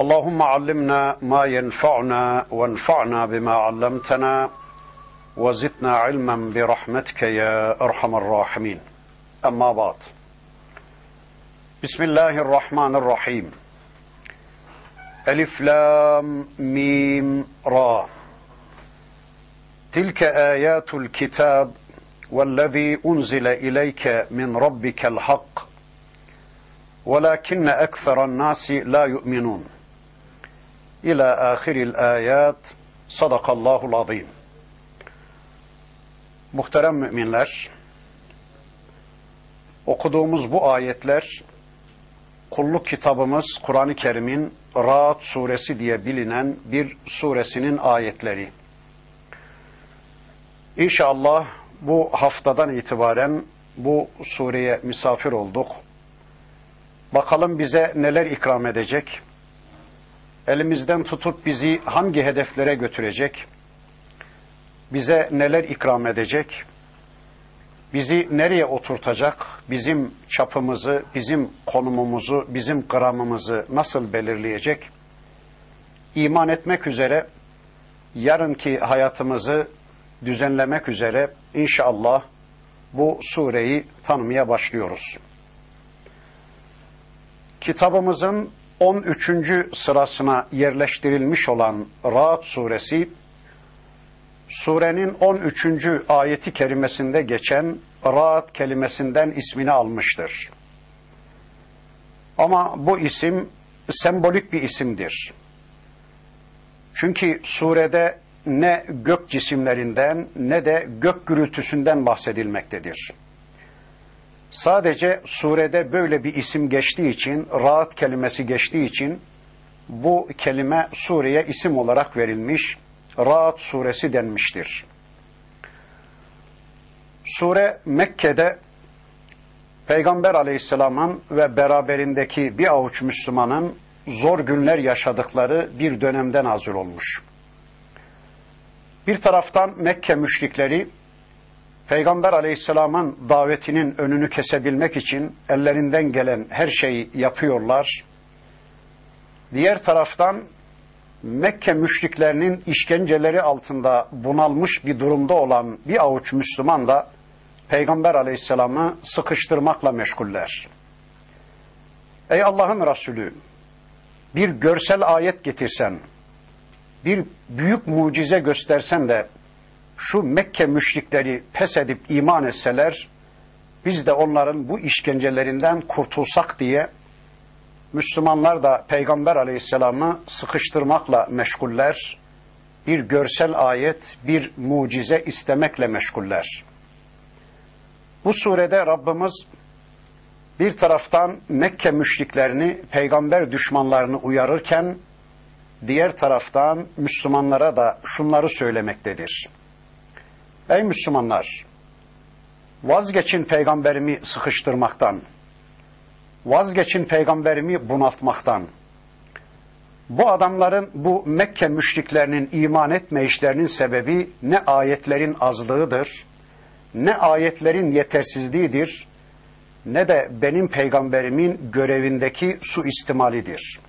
اللهم علمنا ما ينفعنا وانفعنا بما علمتنا وزدنا علما برحمتك يا أرحم الراحمين. أما بعد. بسم الله الرحمن الرحيم. ألف لام ميم را. تلك آيات الكتاب والذي أنزل إليك من ربك الحق ولكن أكثر الناس لا يؤمنون. İlâ âhiril âyât. Sadakallahul azîm. Muhterem müminler, okuduğumuz bu ayetler kulluk kitabımız Kur'an-ı Kerim'in Rahat suresi diye bilinen bir suresinin ayetleri. İnşallah bu haftadan itibaren bu sureye misafir olduk. Bakalım bize neler ikram edecek? Elimizden tutup bizi hangi hedeflere götürecek, bize neler ikram edecek, bizi nereye oturtacak, bizim çapımızı, bizim konumumuzu, bizim gramımızı nasıl belirleyecek, iman etmek üzere, yarınki hayatımızı düzenlemek üzere inşallah bu sureyi tanımaya başlıyoruz. Kitabımızın 13. sırasına yerleştirilmiş olan Ra'd suresi, surenin 13. ayeti kerimesinde geçen Ra'd kelimesinden ismini almıştır. Ama bu isim sembolik bir isimdir. Çünkü surede ne gök cisimlerinden ne de gök gürültüsünden bahsedilmektedir. Sadece surede böyle bir isim geçtiği için, rahat kelimesi geçtiği için bu kelime sureye isim olarak verilmiş, Rahat suresi denmiştir. Sure Mekke'de Peygamber aleyhisselamın ve beraberindeki bir avuç Müslümanın zor günler yaşadıkları bir dönemden nazil olmuş. Bir taraftan Mekke müşrikleri Peygamber aleyhisselamın davetinin önünü kesebilmek için ellerinden gelen her şeyi yapıyorlar. Diğer taraftan Mekke müşriklerinin işkenceleri altında bunalmış bir durumda olan bir avuç Müslüman da Peygamber aleyhisselamı sıkıştırmakla meşguller. Ey Allah'ın Resulü bir görsel ayet getirsen, bir büyük mucize göstersen de şu Mekke müşrikleri pes edip iman etseler, biz de onların bu işkencelerinden kurtulsak diye Müslümanlar da Peygamber aleyhisselamı sıkıştırmakla meşguller, bir görsel ayet, bir mucize istemekle meşguller. Bu surede Rabbimiz bir taraftan Mekke müşriklerini, peygamber düşmanlarını uyarırken, diğer taraftan Müslümanlara da şunları söylemektedir. Ey Müslümanlar! Vazgeçin peygamberimi sıkıştırmaktan. Vazgeçin peygamberimi bunaltmaktan. Bu adamların, bu Mekke müşriklerinin iman etme işlerinin sebebi ne ayetlerin azlığıdır, ne ayetlerin yetersizliğidir, ne de benim peygamberimin görevindeki su istimalidir.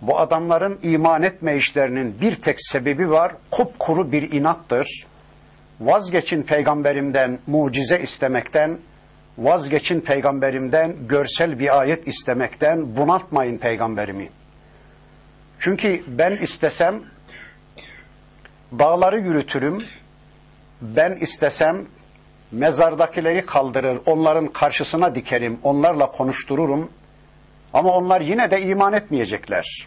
Bu adamların iman etme işlerinin bir tek sebebi var, kupkuru bir inattır vazgeçin peygamberimden mucize istemekten, vazgeçin peygamberimden görsel bir ayet istemekten, bunaltmayın peygamberimi. Çünkü ben istesem dağları yürütürüm, ben istesem mezardakileri kaldırır, onların karşısına dikerim, onlarla konuştururum. Ama onlar yine de iman etmeyecekler.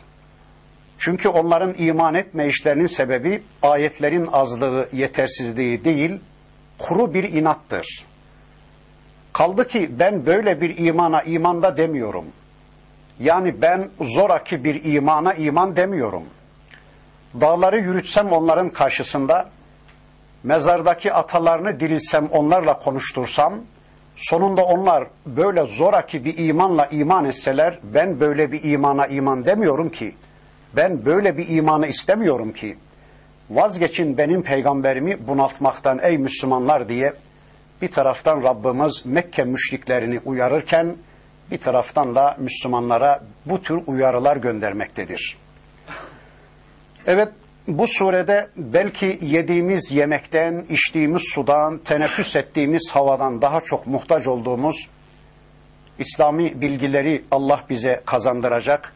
Çünkü onların iman etme işlerinin sebebi ayetlerin azlığı, yetersizliği değil, kuru bir inattır. Kaldı ki ben böyle bir imana imanda demiyorum. Yani ben zoraki bir imana iman demiyorum. Dağları yürütsem onların karşısında, mezardaki atalarını dirilsem onlarla konuştursam, sonunda onlar böyle zoraki bir imanla iman etseler, ben böyle bir imana iman demiyorum ki, ben böyle bir imanı istemiyorum ki, vazgeçin benim peygamberimi bunaltmaktan ey Müslümanlar diye bir taraftan Rabbimiz Mekke müşriklerini uyarırken bir taraftan da Müslümanlara bu tür uyarılar göndermektedir. Evet bu surede belki yediğimiz yemekten, içtiğimiz sudan, teneffüs ettiğimiz havadan daha çok muhtaç olduğumuz İslami bilgileri Allah bize kazandıracak,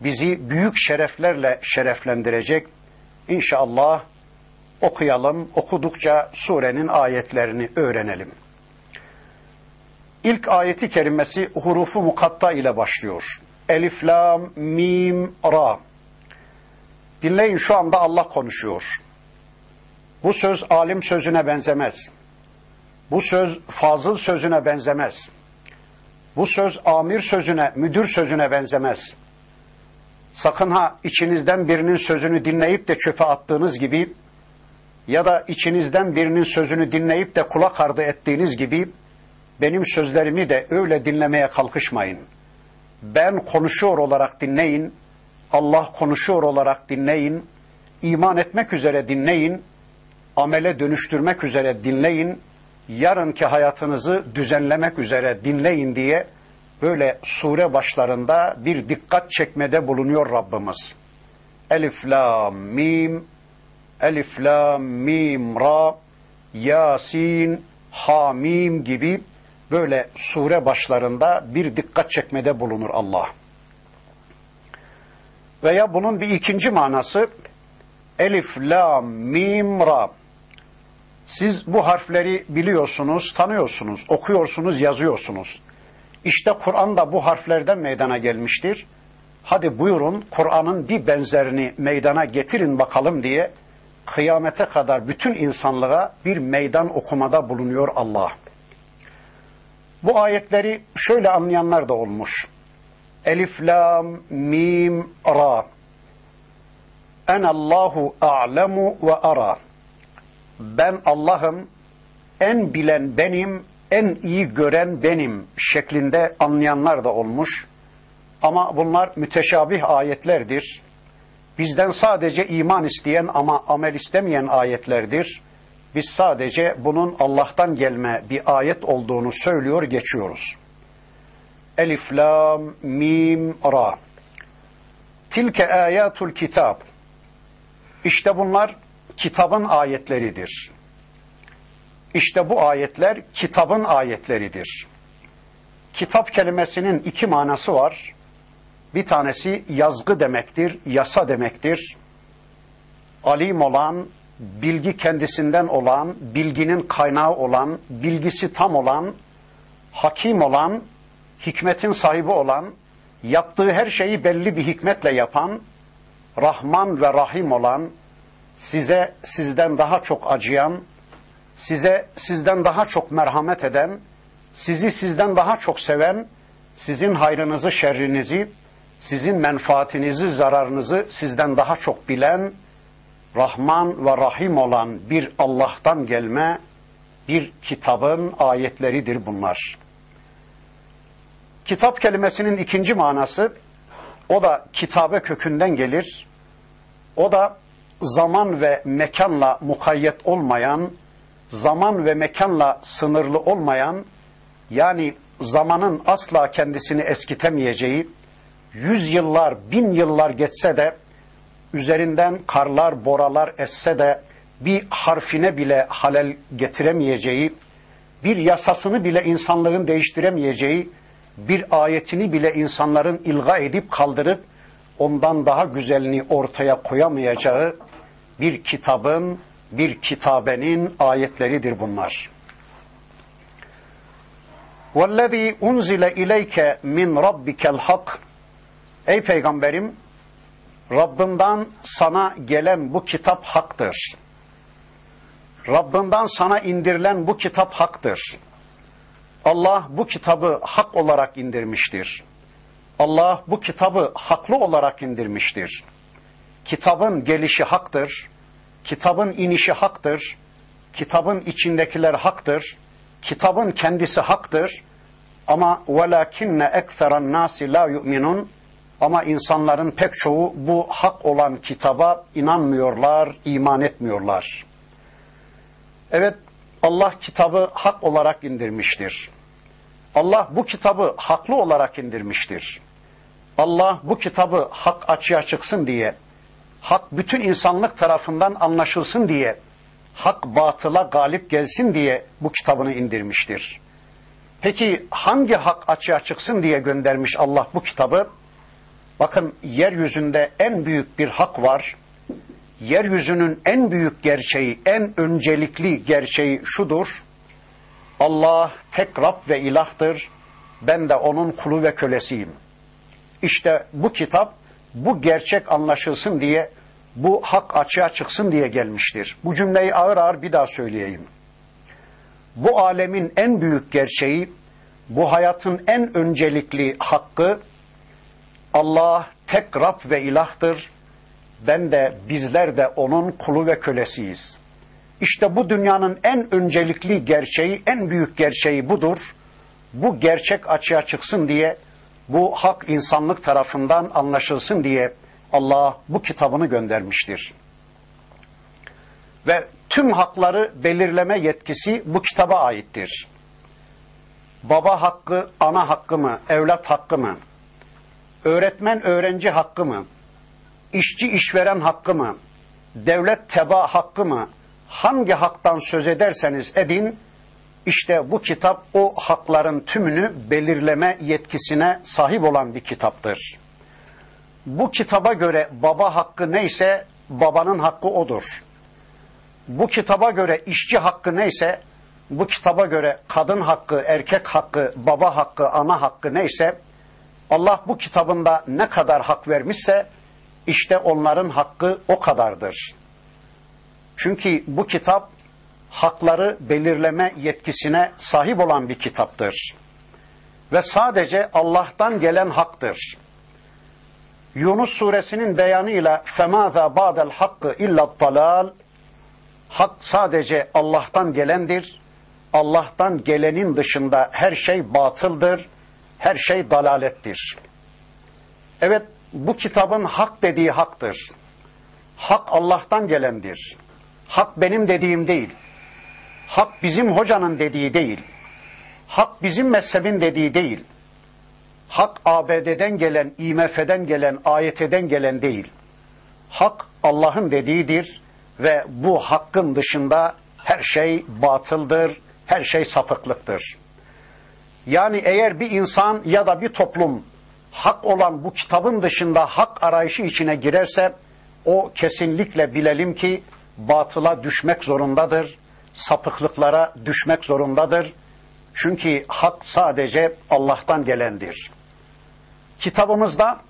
bizi büyük şereflerle şereflendirecek. İnşallah okuyalım, okudukça surenin ayetlerini öğrenelim. İlk ayeti kerimesi hurufu mukatta ile başlıyor. Elif, lam, mim, ra. Dinleyin şu anda Allah konuşuyor. Bu söz alim sözüne benzemez. Bu söz fazıl sözüne benzemez. Bu söz amir sözüne, müdür sözüne benzemez. Sakın ha içinizden birinin sözünü dinleyip de çöpe attığınız gibi ya da içinizden birinin sözünü dinleyip de kulak ardı ettiğiniz gibi benim sözlerimi de öyle dinlemeye kalkışmayın. Ben konuşuyor olarak dinleyin, Allah konuşuyor olarak dinleyin, iman etmek üzere dinleyin, amele dönüştürmek üzere dinleyin, yarınki hayatınızı düzenlemek üzere dinleyin diye böyle sure başlarında bir dikkat çekmede bulunuyor Rabbimiz. Elif, la, mim, Elif, la, mim, ra, yasin, hamim gibi böyle sure başlarında bir dikkat çekmede bulunur Allah. Veya bunun bir ikinci manası Elif, La, Mim, Ra. Siz bu harfleri biliyorsunuz, tanıyorsunuz, okuyorsunuz, yazıyorsunuz. İşte Kur'an da bu harflerden meydana gelmiştir. Hadi buyurun Kur'an'ın bir benzerini meydana getirin bakalım diye kıyamete kadar bütün insanlığa bir meydan okumada bulunuyor Allah. Bu ayetleri şöyle anlayanlar da olmuş. Elif, lam, mim, ra. Allahu a'lemu ve ara. Ben Allah'ım, en bilen benim, en iyi gören benim şeklinde anlayanlar da olmuş. Ama bunlar müteşabih ayetlerdir. Bizden sadece iman isteyen ama amel istemeyen ayetlerdir. Biz sadece bunun Allah'tan gelme bir ayet olduğunu söylüyor geçiyoruz. Elif, Lam, Mim, Ra. Tilke ayatul kitab. İşte bunlar kitabın ayetleridir. İşte bu ayetler kitabın ayetleridir. Kitap kelimesinin iki manası var. Bir tanesi yazgı demektir, yasa demektir. Alim olan, bilgi kendisinden olan, bilginin kaynağı olan, bilgisi tam olan, hakim olan, hikmetin sahibi olan, yaptığı her şeyi belli bir hikmetle yapan, Rahman ve Rahim olan, size sizden daha çok acıyan, size sizden daha çok merhamet eden, sizi sizden daha çok seven, sizin hayrınızı, şerrinizi, sizin menfaatinizi, zararınızı sizden daha çok bilen, Rahman ve Rahim olan bir Allah'tan gelme bir kitabın ayetleridir bunlar. Kitap kelimesinin ikinci manası o da kitabe kökünden gelir. O da zaman ve mekanla mukayyet olmayan, zaman ve mekanla sınırlı olmayan, yani zamanın asla kendisini eskitemeyeceği, yüz yıllar, bin yıllar geçse de üzerinden karlar, boralar esse de bir harfine bile halel getiremeyeceği, bir yasasını bile insanlığın değiştiremeyeceği, bir ayetini bile insanların ilga edip kaldırıp ondan daha güzelini ortaya koyamayacağı bir kitabın, bir kitabenin ayetleridir bunlar. وَالَّذ۪ي اُنْزِلَ اِلَيْكَ مِنْ رَبِّكَ الْحَقِّ Ey Peygamberim Rabbinden sana gelen bu kitap haktır. Rabbinden sana indirilen bu kitap haktır. Allah bu kitabı hak olarak indirmiştir. Allah bu kitabı haklı olarak indirmiştir. Kitabın gelişi haktır. Kitabın inişi haktır. Kitabın içindekiler haktır. Kitabın kendisi haktır. Ama velakinne ekseran nasi la yu'minun ama insanların pek çoğu bu hak olan kitaba inanmıyorlar, iman etmiyorlar. Evet, Allah kitabı hak olarak indirmiştir. Allah bu kitabı haklı olarak indirmiştir. Allah bu kitabı hak açığa çıksın diye, hak bütün insanlık tarafından anlaşılsın diye, hak batıla galip gelsin diye bu kitabını indirmiştir. Peki hangi hak açığa çıksın diye göndermiş Allah bu kitabı? Bakın yeryüzünde en büyük bir hak var. Yeryüzünün en büyük gerçeği, en öncelikli gerçeği şudur. Allah tek Rab ve ilahtır. Ben de onun kulu ve kölesiyim. İşte bu kitap bu gerçek anlaşılsın diye, bu hak açığa çıksın diye gelmiştir. Bu cümleyi ağır ağır bir daha söyleyeyim. Bu alemin en büyük gerçeği, bu hayatın en öncelikli hakkı Allah tek Rab ve ilahtır. Ben de bizler de onun kulu ve kölesiyiz. İşte bu dünyanın en öncelikli gerçeği, en büyük gerçeği budur. Bu gerçek açığa çıksın diye, bu hak insanlık tarafından anlaşılsın diye Allah bu kitabını göndermiştir. Ve tüm hakları belirleme yetkisi bu kitaba aittir. Baba hakkı, ana hakkı mı, evlat hakkı mı, öğretmen öğrenci hakkı mı, işçi işveren hakkı mı, devlet teba hakkı mı, hangi haktan söz ederseniz edin, işte bu kitap o hakların tümünü belirleme yetkisine sahip olan bir kitaptır. Bu kitaba göre baba hakkı neyse babanın hakkı odur. Bu kitaba göre işçi hakkı neyse bu kitaba göre kadın hakkı, erkek hakkı, baba hakkı, ana hakkı neyse Allah bu kitabında ne kadar hak vermişse işte onların hakkı o kadardır. Çünkü bu kitap hakları belirleme yetkisine sahip olan bir kitaptır. Ve sadece Allah'tan gelen haktır. Yunus suresinin beyanıyla فَمَاذَا بَعْدَ الْحَقِّ اِلَّا الطَّلَالِ Hak sadece Allah'tan gelendir. Allah'tan gelenin dışında her şey batıldır, her şey dalalettir. Evet, bu kitabın hak dediği haktır. Hak Allah'tan gelendir. Hak benim dediğim değil. Hak bizim hocanın dediği değil. Hak bizim mezhebin dediği değil. Hak ABD'den gelen, IMF'den gelen, AYT'den gelen değil. Hak Allah'ın dediğidir ve bu hakkın dışında her şey batıldır, her şey sapıklıktır. Yani eğer bir insan ya da bir toplum hak olan bu kitabın dışında hak arayışı içine girerse o kesinlikle bilelim ki batıla düşmek zorundadır, sapıklıklara düşmek zorundadır. Çünkü hak sadece Allah'tan gelendir. Kitabımızda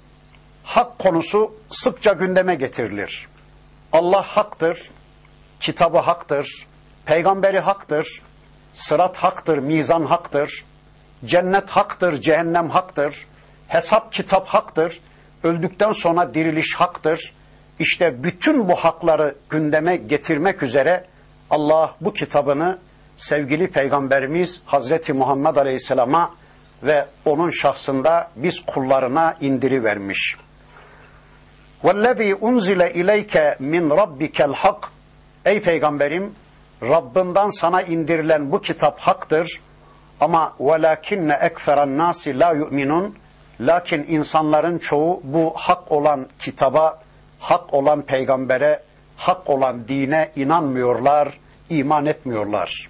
hak konusu sıkça gündeme getirilir. Allah haktır, kitabı haktır, peygamberi haktır, sırat haktır, mizan haktır, cennet haktır, cehennem haktır, hesap kitap haktır, öldükten sonra diriliş haktır. İşte bütün bu hakları gündeme getirmek üzere Allah bu kitabını sevgili Peygamberimiz Hazreti Muhammed Aleyhisselam'a ve onun şahsında biz kullarına indiri vermiş. Vellezî unzile ileyke min rabbikel hak. Ey peygamberim, Rabbinden sana indirilen bu kitap haktır. Ama velakinne ekferen nasi la yu'minun. Lakin insanların çoğu bu hak olan kitaba, hak olan peygambere hak olan dine inanmıyorlar, iman etmiyorlar.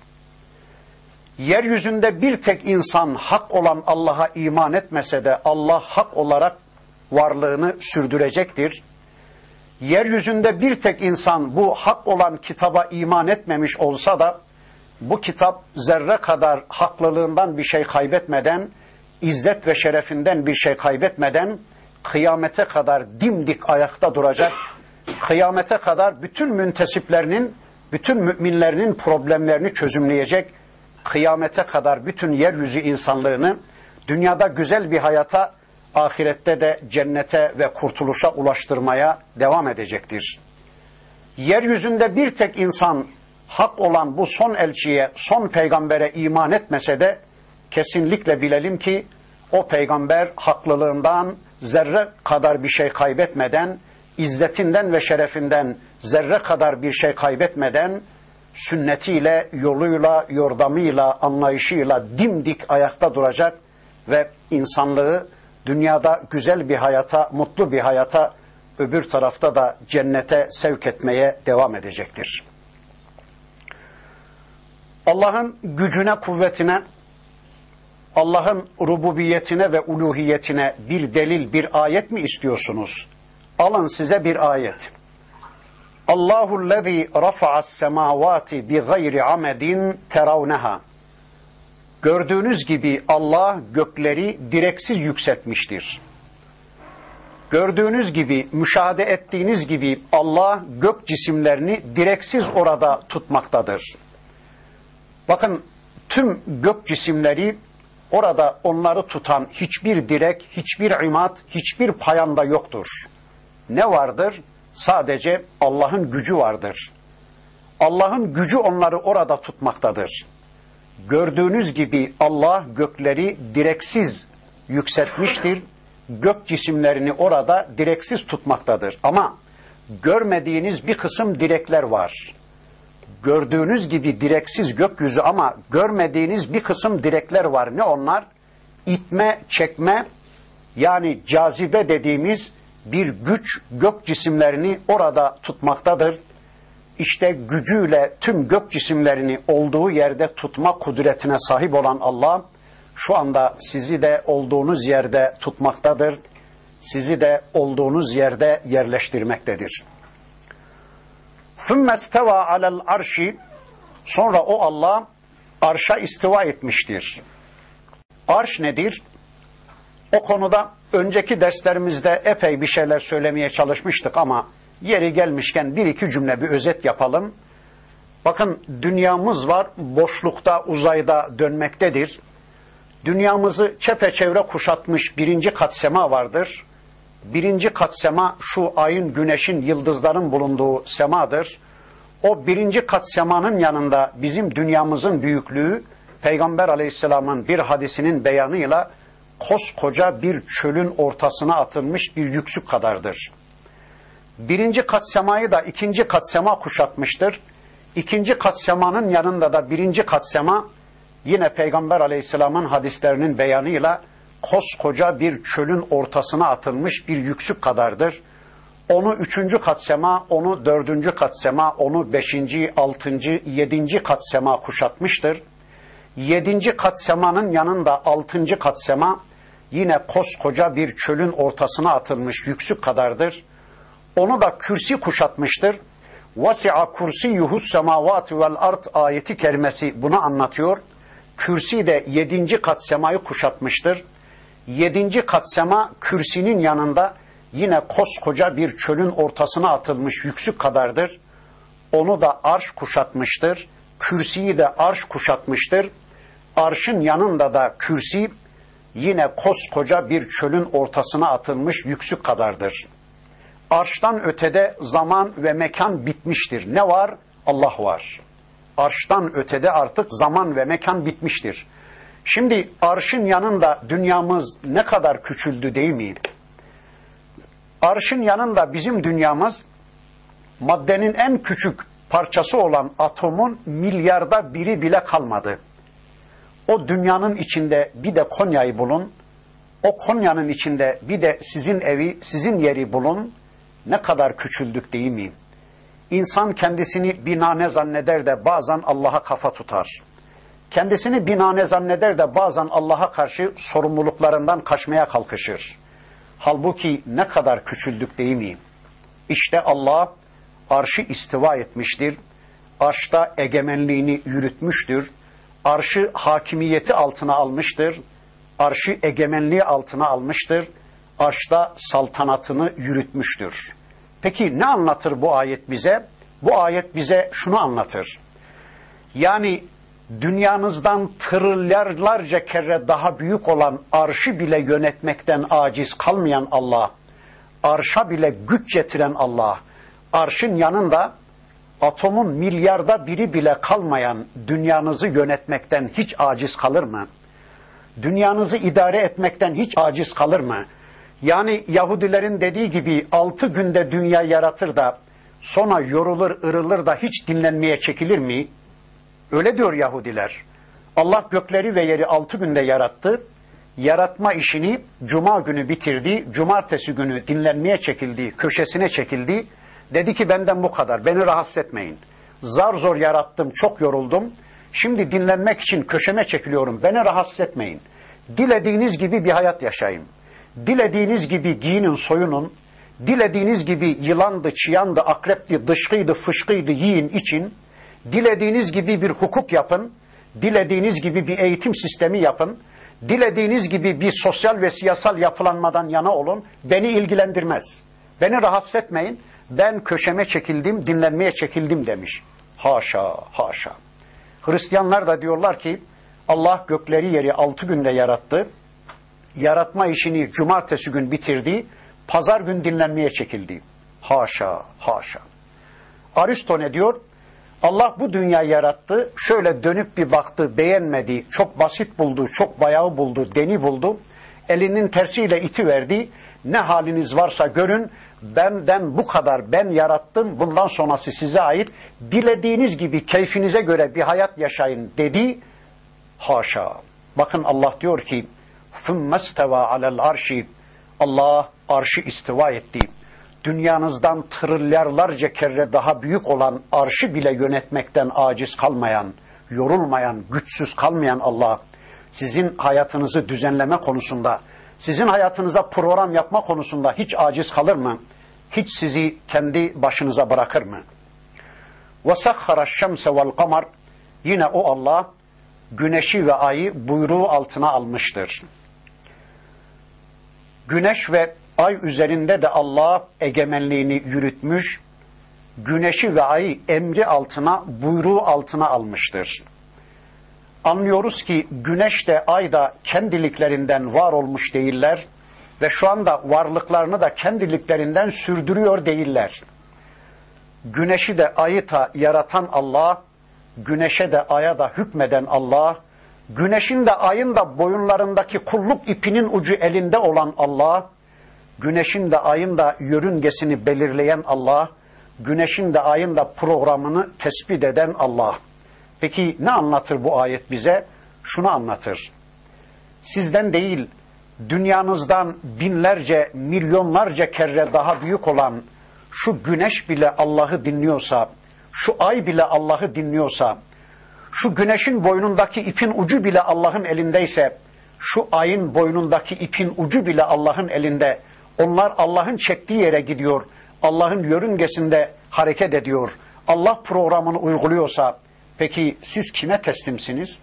Yeryüzünde bir tek insan hak olan Allah'a iman etmese de Allah hak olarak varlığını sürdürecektir. Yeryüzünde bir tek insan bu hak olan kitaba iman etmemiş olsa da bu kitap zerre kadar haklılığından bir şey kaybetmeden, izzet ve şerefinden bir şey kaybetmeden kıyamete kadar dimdik ayakta duracak. Kıyamete kadar bütün müntesiplerinin, bütün müminlerinin problemlerini çözümleyecek. Kıyamete kadar bütün yeryüzü insanlığını dünyada güzel bir hayata ahirette de cennete ve kurtuluşa ulaştırmaya devam edecektir. Yeryüzünde bir tek insan hak olan bu son elçiye, son peygambere iman etmese de kesinlikle bilelim ki o peygamber haklılığından zerre kadar bir şey kaybetmeden, izzetinden ve şerefinden zerre kadar bir şey kaybetmeden, sünnetiyle, yoluyla, yordamıyla, anlayışıyla dimdik ayakta duracak ve insanlığı dünyada güzel bir hayata, mutlu bir hayata, öbür tarafta da cennete sevk etmeye devam edecektir. Allah'ın gücüne, kuvvetine, Allah'ın rububiyetine ve uluhiyetine bir delil, bir ayet mi istiyorsunuz? Alın size bir ayet. Allahu lezî rafa'as semâvâti bi gayri amedin teravneha. Gördüğünüz gibi Allah gökleri direksiz yükseltmiştir. Gördüğünüz gibi, müşahede ettiğiniz gibi Allah gök cisimlerini direksiz orada tutmaktadır. Bakın tüm gök cisimleri orada onları tutan hiçbir direk, hiçbir imat, hiçbir payanda yoktur. Ne vardır? Sadece Allah'ın gücü vardır. Allah'ın gücü onları orada tutmaktadır. Gördüğünüz gibi Allah gökleri direksiz yükseltmiştir. Gök cisimlerini orada direksiz tutmaktadır. Ama görmediğiniz bir kısım direkler var. Gördüğünüz gibi direksiz gökyüzü ama görmediğiniz bir kısım direkler var. Ne onlar? İtme, çekme yani cazibe dediğimiz bir güç gök cisimlerini orada tutmaktadır. İşte gücüyle tüm gök cisimlerini olduğu yerde tutma kudretine sahip olan Allah şu anda sizi de olduğunuz yerde tutmaktadır. Sizi de olduğunuz yerde yerleştirmektedir. ثُمَّ اسْتَوَى عَلَى الْعَرْشِ Sonra o Allah arşa istiva etmiştir. Arş nedir? O konuda önceki derslerimizde epey bir şeyler söylemeye çalışmıştık ama yeri gelmişken bir iki cümle bir özet yapalım. Bakın dünyamız var, boşlukta, uzayda dönmektedir. Dünyamızı çepeçevre kuşatmış birinci kat sema vardır. Birinci kat sema şu ayın, güneşin, yıldızların bulunduğu semadır. O birinci kat semanın yanında bizim dünyamızın büyüklüğü Peygamber aleyhisselamın bir hadisinin beyanıyla koskoca bir çölün ortasına atılmış bir yüksük kadardır. Birinci kat semayı da ikinci kat sema kuşatmıştır. İkinci kat semanın yanında da birinci kat sema yine Peygamber aleyhisselamın hadislerinin beyanıyla koskoca bir çölün ortasına atılmış bir yüksük kadardır. Onu üçüncü kat sema, onu dördüncü kat sema, onu beşinci, altıncı, yedinci kat sema kuşatmıştır. Yedinci kat semanın yanında altıncı kat sema yine koskoca bir çölün ortasına atılmış yüksük kadardır. Onu da kürsi kuşatmıştır. Vasi'a kursiyuhus semavati vel art ayeti kerimesi bunu anlatıyor. Kürsi de yedinci kat semayı kuşatmıştır. Yedinci kat sema kürsinin yanında yine koskoca bir çölün ortasına atılmış yüksük kadardır. Onu da arş kuşatmıştır. Kürsiyi de arş kuşatmıştır. Arşın yanında da kürsi yine koskoca bir çölün ortasına atılmış yüksük kadardır. Arştan ötede zaman ve mekan bitmiştir. Ne var? Allah var. Arştan ötede artık zaman ve mekan bitmiştir. Şimdi arşın yanında dünyamız ne kadar küçüldü değil mi? Arşın yanında bizim dünyamız maddenin en küçük parçası olan atomun milyarda biri bile kalmadı. O dünyanın içinde bir de Konya'yı bulun. O Konya'nın içinde bir de sizin evi, sizin yeri bulun. Ne kadar küçüldük değil mi? İnsan kendisini binane zanneder de bazen Allah'a kafa tutar. Kendisini binane zanneder de bazen Allah'a karşı sorumluluklarından kaçmaya kalkışır. Halbuki ne kadar küçüldük değil mi? İşte Allah arşı istiva etmiştir. Arşta egemenliğini yürütmüştür arşı hakimiyeti altına almıştır. Arşı egemenliği altına almıştır. Arşta saltanatını yürütmüştür. Peki ne anlatır bu ayet bize? Bu ayet bize şunu anlatır. Yani dünyanızdan trilyarlarca kere daha büyük olan arşı bile yönetmekten aciz kalmayan Allah, arşa bile güç getiren Allah, arşın yanında atomun milyarda biri bile kalmayan dünyanızı yönetmekten hiç aciz kalır mı? Dünyanızı idare etmekten hiç aciz kalır mı? Yani Yahudilerin dediği gibi altı günde dünya yaratır da sonra yorulur, ırılır da hiç dinlenmeye çekilir mi? Öyle diyor Yahudiler. Allah gökleri ve yeri altı günde yarattı. Yaratma işini cuma günü bitirdi. Cumartesi günü dinlenmeye çekildi, köşesine çekildi. Dedi ki benden bu kadar, beni rahatsız etmeyin. Zar zor yarattım, çok yoruldum. Şimdi dinlenmek için köşeme çekiliyorum, beni rahatsız etmeyin. Dilediğiniz gibi bir hayat yaşayın. Dilediğiniz gibi giyinin, soyunun. Dilediğiniz gibi yılandı, çıyandı, akrepti, dışkıydı, fışkıydı yiyin, için. Dilediğiniz gibi bir hukuk yapın. Dilediğiniz gibi bir eğitim sistemi yapın. Dilediğiniz gibi bir sosyal ve siyasal yapılanmadan yana olun. Beni ilgilendirmez. Beni rahatsız etmeyin. Ben köşeme çekildim, dinlenmeye çekildim demiş. Haşa, haşa. Hristiyanlar da diyorlar ki Allah gökleri yeri altı günde yarattı. Yaratma işini cumartesi gün bitirdi. Pazar gün dinlenmeye çekildi. Haşa, haşa. Aristo ne diyor? Allah bu dünya yarattı. Şöyle dönüp bir baktı, beğenmedi. Çok basit buldu, çok bayağı buldu, deni buldu. Elinin tersiyle iti verdi. Ne haliniz varsa görün Benden bu kadar ben yarattım. Bundan sonrası size ait. Dilediğiniz gibi keyfinize göre bir hayat yaşayın dedi. Haşa. Bakın Allah diyor ki ثُمَّ اسْتَوَى عَلَى الْعَرْشِ Allah arşı istiva etti dünyanızdan trilyarlarca kere daha büyük olan arşı bile yönetmekten aciz kalmayan, yorulmayan, güçsüz kalmayan Allah, sizin hayatınızı düzenleme konusunda, sizin hayatınıza program yapma konusunda hiç aciz kalır mı? Hiç sizi kendi başınıza bırakır mı? وَسَخَّرَ الشَّمْسَ وَالْقَمَرِ Yine o Allah, güneşi ve ayı buyruğu altına almıştır. Güneş ve Ay üzerinde de Allah egemenliğini yürütmüş, güneşi ve ayı emri altına, buyruğu altına almıştır. Anlıyoruz ki güneş de ay da kendiliklerinden var olmuş değiller ve şu anda varlıklarını da kendiliklerinden sürdürüyor değiller. Güneşi de ayı da yaratan Allah, güneşe de aya da hükmeden Allah, güneşin de ayın da boyunlarındaki kulluk ipinin ucu elinde olan Allah, güneşin de ayın da yörüngesini belirleyen Allah, güneşin de ayın da programını tespit eden Allah. Peki ne anlatır bu ayet bize? Şunu anlatır. Sizden değil, dünyanızdan binlerce, milyonlarca kere daha büyük olan şu güneş bile Allah'ı dinliyorsa, şu ay bile Allah'ı dinliyorsa, şu güneşin boynundaki ipin ucu bile Allah'ın elindeyse, şu ayın boynundaki ipin ucu bile Allah'ın elinde, onlar Allah'ın çektiği yere gidiyor. Allah'ın yörüngesinde hareket ediyor. Allah programını uyguluyorsa peki siz kime teslimsiniz?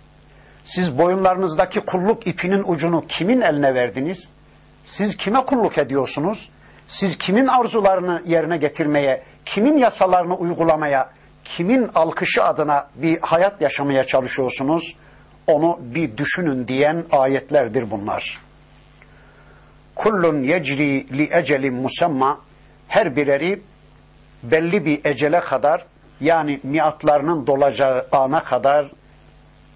Siz boyunlarınızdaki kulluk ipinin ucunu kimin eline verdiniz? Siz kime kulluk ediyorsunuz? Siz kimin arzularını yerine getirmeye, kimin yasalarını uygulamaya, kimin alkışı adına bir hayat yaşamaya çalışıyorsunuz? Onu bir düşünün diyen ayetlerdir bunlar kullun yecri li ecelin musamma her bireri belli bir ecele kadar yani miatlarının dolacağı ana kadar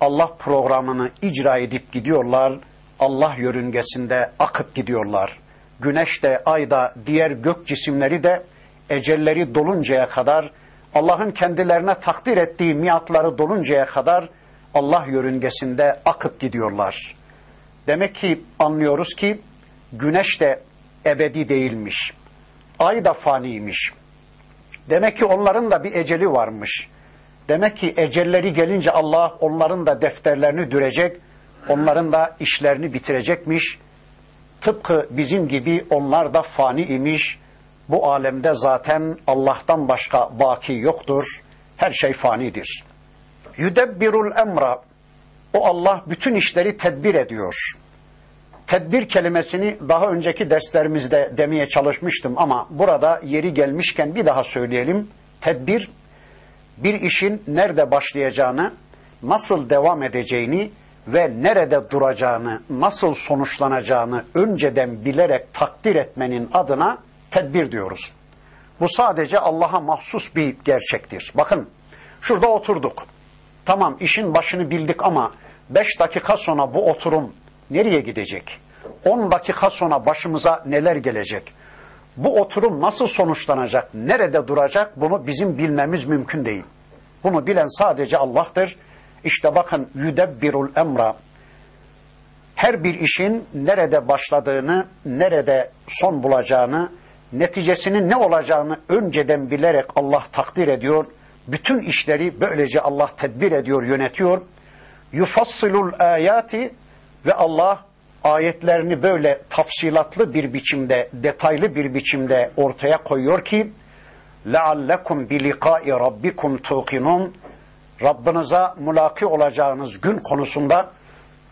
Allah programını icra edip gidiyorlar. Allah yörüngesinde akıp gidiyorlar. Güneş de, ay da, diğer gök cisimleri de ecelleri doluncaya kadar Allah'ın kendilerine takdir ettiği miatları doluncaya kadar Allah yörüngesinde akıp gidiyorlar. Demek ki anlıyoruz ki Güneş de ebedi değilmiş. Ay da faniymiş. Demek ki onların da bir eceli varmış. Demek ki ecelleri gelince Allah onların da defterlerini dürecek, onların da işlerini bitirecekmiş. Tıpkı bizim gibi onlar da fani imiş. Bu alemde zaten Allah'tan başka baki yoktur. Her şey fanidir. Yüdebbirul emra. O Allah bütün işleri tedbir ediyor. Tedbir kelimesini daha önceki derslerimizde demeye çalışmıştım ama burada yeri gelmişken bir daha söyleyelim. Tedbir bir işin nerede başlayacağını, nasıl devam edeceğini ve nerede duracağını, nasıl sonuçlanacağını önceden bilerek takdir etmenin adına tedbir diyoruz. Bu sadece Allah'a mahsus bir gerçektir. Bakın şurada oturduk. Tamam işin başını bildik ama beş dakika sonra bu oturum nereye gidecek? On dakika sonra başımıza neler gelecek? Bu oturum nasıl sonuçlanacak? Nerede duracak? Bunu bizim bilmemiz mümkün değil. Bunu bilen sadece Allah'tır. İşte bakın yüdebbirul emra her bir işin nerede başladığını, nerede son bulacağını, neticesinin ne olacağını önceden bilerek Allah takdir ediyor. Bütün işleri böylece Allah tedbir ediyor, yönetiyor. Yufassilul ayati ve Allah ayetlerini böyle tafsilatlı bir biçimde, detaylı bir biçimde ortaya koyuyor ki لَعَلَّكُمْ بِلِقَاءِ رَبِّكُمْ تُوقِنُونَ Rabbinize mülaki olacağınız gün konusunda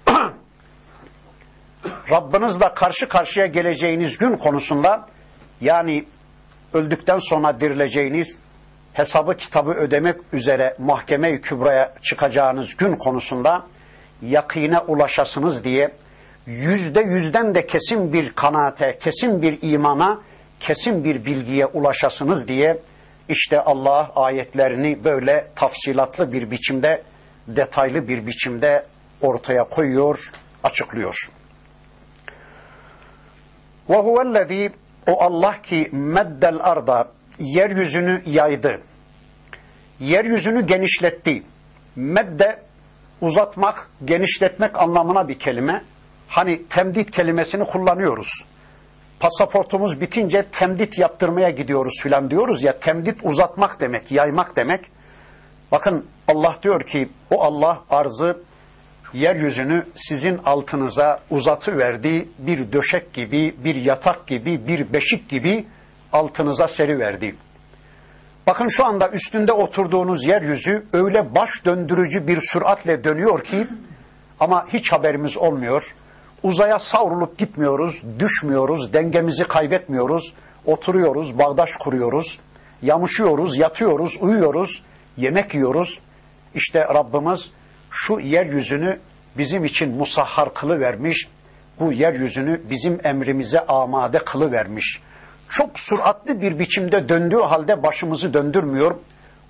Rabbinizle karşı karşıya geleceğiniz gün konusunda yani öldükten sonra dirileceğiniz hesabı kitabı ödemek üzere mahkeme-i kübraya çıkacağınız gün konusunda yakine ulaşasınız diye yüzde yüzden de kesin bir kanaate, kesin bir imana, kesin bir bilgiye ulaşasınız diye işte Allah ayetlerini böyle tafsilatlı bir biçimde, detaylı bir biçimde ortaya koyuyor, açıklıyor. Ve huvellezî o Allah ki meddel arda yeryüzünü yaydı. Yeryüzünü genişletti. Medde uzatmak, genişletmek anlamına bir kelime. Hani temdit kelimesini kullanıyoruz. Pasaportumuz bitince temdit yaptırmaya gidiyoruz filan diyoruz ya. Temdit uzatmak demek, yaymak demek. Bakın Allah diyor ki o Allah arzı yeryüzünü sizin altınıza uzatı verdi. Bir döşek gibi, bir yatak gibi, bir beşik gibi altınıza seri verdi. Bakın şu anda üstünde oturduğunuz yeryüzü öyle baş döndürücü bir süratle dönüyor ki ama hiç haberimiz olmuyor. Uzaya savrulup gitmiyoruz, düşmüyoruz, dengemizi kaybetmiyoruz. Oturuyoruz, bağdaş kuruyoruz, yamışıyoruz, yatıyoruz, uyuyoruz, yemek yiyoruz. İşte Rabbimiz şu yeryüzünü bizim için musahhar kılı vermiş, bu yeryüzünü bizim emrimize amade kılı vermiş. Çok süratli bir biçimde döndüğü halde başımızı döndürmüyor,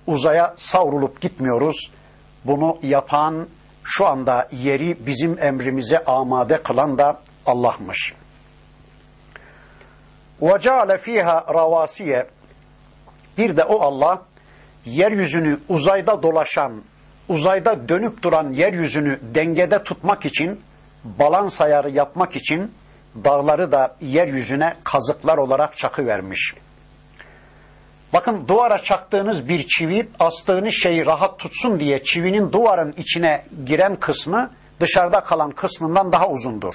uzaya savrulup gitmiyoruz. Bunu yapan, şu anda yeri bizim emrimize amade kılan da Allah'mış. وَجَعَلَ ف۪يهَا رَوَاسِيَ Bir de o Allah, yeryüzünü uzayda dolaşan, uzayda dönüp duran yeryüzünü dengede tutmak için, balans ayarı yapmak için dağları da yeryüzüne kazıklar olarak çakı vermiş. Bakın duvara çaktığınız bir çivi astığınız şeyi rahat tutsun diye çivinin duvarın içine giren kısmı dışarıda kalan kısmından daha uzundur.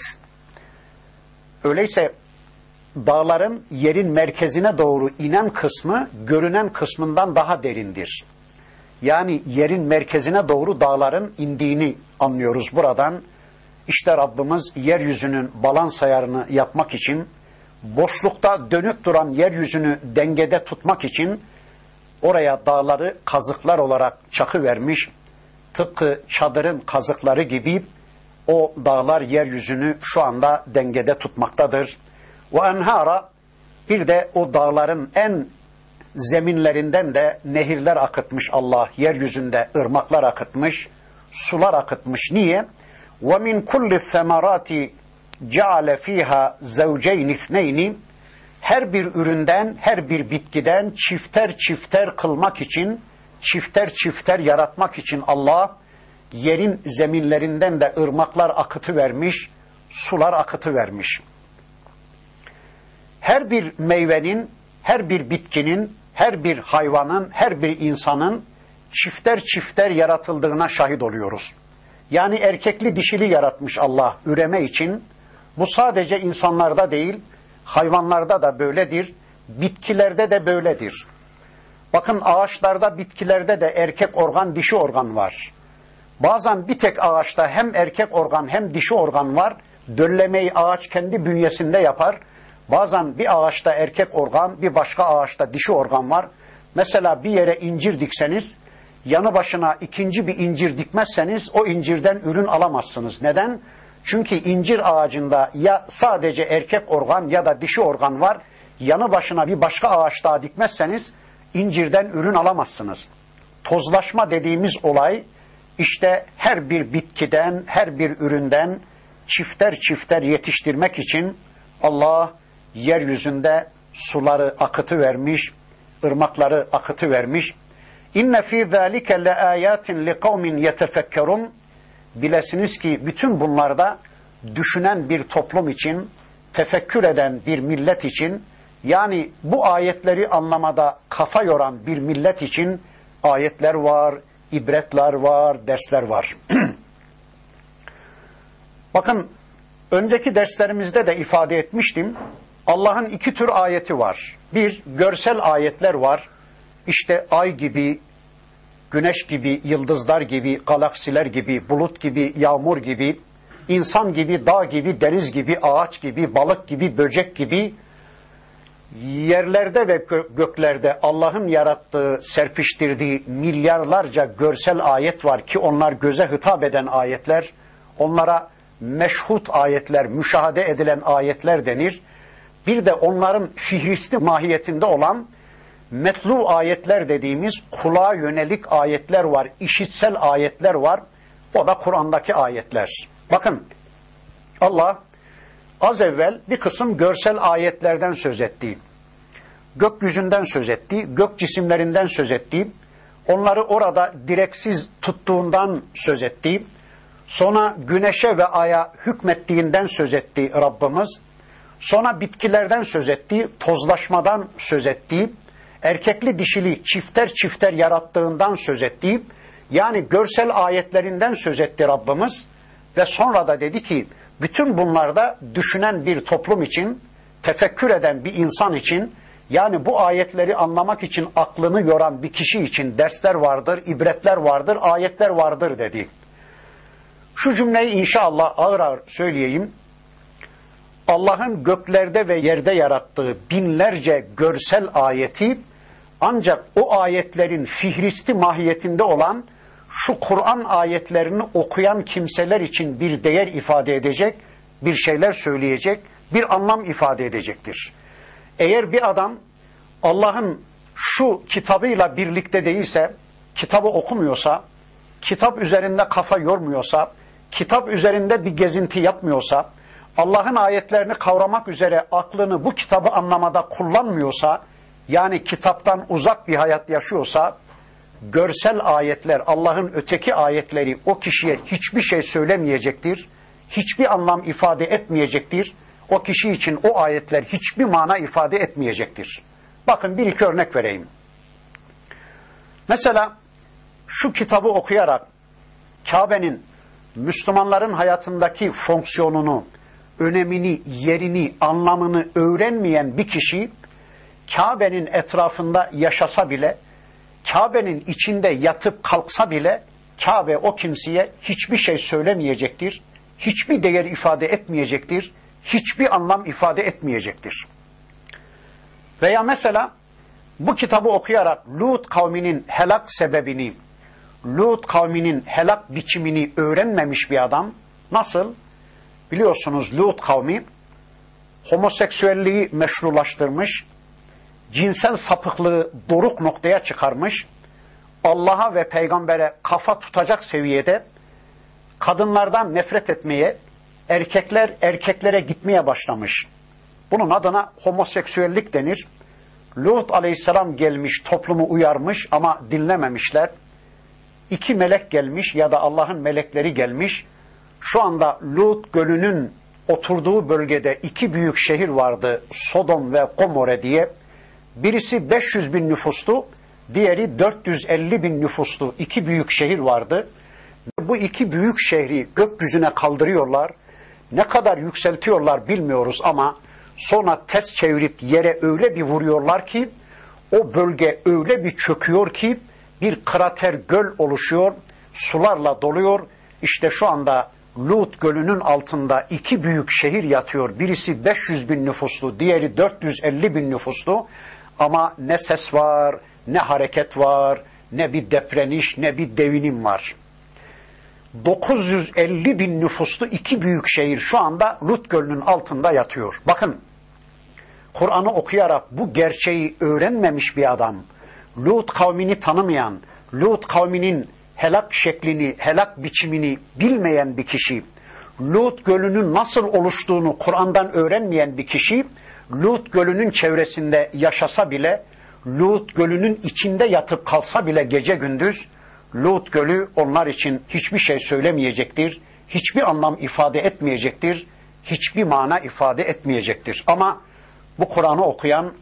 Öyleyse dağların yerin merkezine doğru inen kısmı görünen kısmından daha derindir. Yani yerin merkezine doğru dağların indiğini anlıyoruz buradan. İşte Rabbimiz yeryüzünün balans ayarını yapmak için, boşlukta dönüp duran yeryüzünü dengede tutmak için oraya dağları kazıklar olarak çakı vermiş. Tıpkı çadırın kazıkları gibi o dağlar yeryüzünü şu anda dengede tutmaktadır. Ve enhara bir de o dağların en zeminlerinden de nehirler akıtmış Allah yeryüzünde ırmaklar akıtmış, sular akıtmış. Niye? Ve min kulli ceale fiha zevceyn ithneyni her bir üründen, her bir bitkiden çifter çifter kılmak için, çifter çifter yaratmak için Allah yerin zeminlerinden de ırmaklar akıtı vermiş, sular akıtı vermiş. Her bir meyvenin, her bir bitkinin, her bir hayvanın, her bir insanın çifter çifter yaratıldığına şahit oluyoruz. Yani erkekli dişili yaratmış Allah üreme için, bu sadece insanlarda değil, hayvanlarda da böyledir, bitkilerde de böyledir. Bakın ağaçlarda, bitkilerde de erkek organ, dişi organ var. Bazen bir tek ağaçta hem erkek organ hem dişi organ var. Döllemeyi ağaç kendi bünyesinde yapar. Bazen bir ağaçta erkek organ, bir başka ağaçta dişi organ var. Mesela bir yere incir dikseniz, yanı başına ikinci bir incir dikmezseniz o incirden ürün alamazsınız. Neden? Çünkü incir ağacında ya sadece erkek organ ya da dişi organ var. Yanı başına bir başka ağaç daha dikmezseniz incirden ürün alamazsınız. Tozlaşma dediğimiz olay işte her bir bitkiden, her bir üründen çifter çifter yetiştirmek için Allah yeryüzünde suları akıtı vermiş, ırmakları akıtı vermiş. İnne fî zâlike le âyâtin li kavmin yetefekkerun. Bilesiniz ki bütün bunlarda düşünen bir toplum için, tefekkür eden bir millet için, yani bu ayetleri anlamada kafa yoran bir millet için ayetler var, ibretler var, dersler var. Bakın önceki derslerimizde de ifade etmiştim. Allah'ın iki tür ayeti var. Bir, görsel ayetler var. İşte ay gibi, güneş gibi, yıldızlar gibi, galaksiler gibi, bulut gibi, yağmur gibi, insan gibi, dağ gibi, deniz gibi, ağaç gibi, balık gibi, böcek gibi, yerlerde ve göklerde Allah'ın yarattığı, serpiştirdiği milyarlarca görsel ayet var ki onlar göze hitap eden ayetler, onlara meşhut ayetler, müşahede edilen ayetler denir. Bir de onların fihristi mahiyetinde olan metlu ayetler dediğimiz kulağa yönelik ayetler var, işitsel ayetler var. O da Kur'an'daki ayetler. Bakın Allah az evvel bir kısım görsel ayetlerden söz etti. Gökyüzünden söz etti, gök cisimlerinden söz etti. Onları orada direksiz tuttuğundan söz etti. Sonra güneşe ve aya hükmettiğinden söz etti Rabbimiz. Sonra bitkilerden söz etti, tozlaşmadan söz etti. Erkekli dişili çifter çifter yarattığından söz etti. Yani görsel ayetlerinden söz etti Rabbimiz. Ve sonra da dedi ki bütün bunlarda düşünen bir toplum için, tefekkür eden bir insan için, yani bu ayetleri anlamak için aklını yoran bir kişi için dersler vardır, ibretler vardır, ayetler vardır dedi. Şu cümleyi inşallah ağır ağır söyleyeyim. Allah'ın göklerde ve yerde yarattığı binlerce görsel ayeti ancak o ayetlerin fihristi mahiyetinde olan şu Kur'an ayetlerini okuyan kimseler için bir değer ifade edecek, bir şeyler söyleyecek, bir anlam ifade edecektir. Eğer bir adam Allah'ın şu kitabıyla birlikte değilse, kitabı okumuyorsa, kitap üzerinde kafa yormuyorsa, kitap üzerinde bir gezinti yapmıyorsa, Allah'ın ayetlerini kavramak üzere aklını bu kitabı anlamada kullanmıyorsa, yani kitaptan uzak bir hayat yaşıyorsa, görsel ayetler, Allah'ın öteki ayetleri o kişiye hiçbir şey söylemeyecektir, hiçbir anlam ifade etmeyecektir. O kişi için o ayetler hiçbir mana ifade etmeyecektir. Bakın bir iki örnek vereyim. Mesela şu kitabı okuyarak Kabe'nin Müslümanların hayatındaki fonksiyonunu, önemini, yerini, anlamını öğrenmeyen bir kişi Kabe'nin etrafında yaşasa bile, Kabe'nin içinde yatıp kalksa bile Kabe o kimseye hiçbir şey söylemeyecektir, hiçbir değer ifade etmeyecektir, hiçbir anlam ifade etmeyecektir. Veya mesela bu kitabı okuyarak Lut kavminin helak sebebini, Lut kavminin helak biçimini öğrenmemiş bir adam nasıl? Biliyorsunuz Lut kavmi homoseksüelliği meşrulaştırmış, cinsel sapıklığı doruk noktaya çıkarmış, Allah'a ve peygambere kafa tutacak seviyede kadınlardan nefret etmeye, erkekler erkeklere gitmeye başlamış. Bunun adına homoseksüellik denir. Lut aleyhisselam gelmiş, toplumu uyarmış ama dinlememişler. İki melek gelmiş ya da Allah'ın melekleri gelmiş. Şu anda Lut gölünün oturduğu bölgede iki büyük şehir vardı. Sodom ve Gomorre diye. Birisi 500 bin nüfuslu, diğeri 450 bin nüfuslu iki büyük şehir vardı. Bu iki büyük şehri gökyüzüne kaldırıyorlar. Ne kadar yükseltiyorlar bilmiyoruz ama sonra ters çevirip yere öyle bir vuruyorlar ki o bölge öyle bir çöküyor ki bir krater göl oluşuyor, sularla doluyor. İşte şu anda Lut gölünün altında iki büyük şehir yatıyor. Birisi 500 bin nüfuslu, diğeri 450 bin nüfuslu. Ama ne ses var, ne hareket var, ne bir depreniş, ne bir devinim var. 950 bin nüfuslu iki büyük şehir şu anda Lut Gölü'nün altında yatıyor. Bakın, Kur'an'ı okuyarak bu gerçeği öğrenmemiş bir adam, Lut kavmini tanımayan, Lut kavminin helak şeklini, helak biçimini bilmeyen bir kişi, Lut Gölü'nün nasıl oluştuğunu Kur'an'dan öğrenmeyen bir kişi, Lut Gölü'nün çevresinde yaşasa bile, Lut Gölü'nün içinde yatıp kalsa bile gece gündüz, Lut Gölü onlar için hiçbir şey söylemeyecektir, hiçbir anlam ifade etmeyecektir, hiçbir mana ifade etmeyecektir. Ama bu Kur'an'ı okuyan,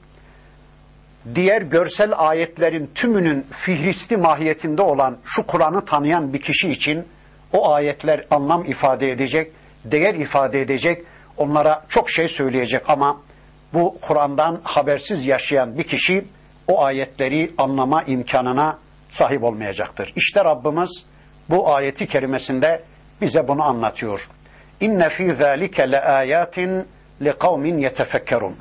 diğer görsel ayetlerin tümünün fihristi mahiyetinde olan şu Kur'an'ı tanıyan bir kişi için o ayetler anlam ifade edecek, değer ifade edecek, onlara çok şey söyleyecek ama bu Kur'an'dan habersiz yaşayan bir kişi o ayetleri anlama imkanına sahip olmayacaktır. İşte Rabbimiz bu ayeti kerimesinde bize bunu anlatıyor. İnne fî zâlike le âyâtin li kavmin yetefekkerun.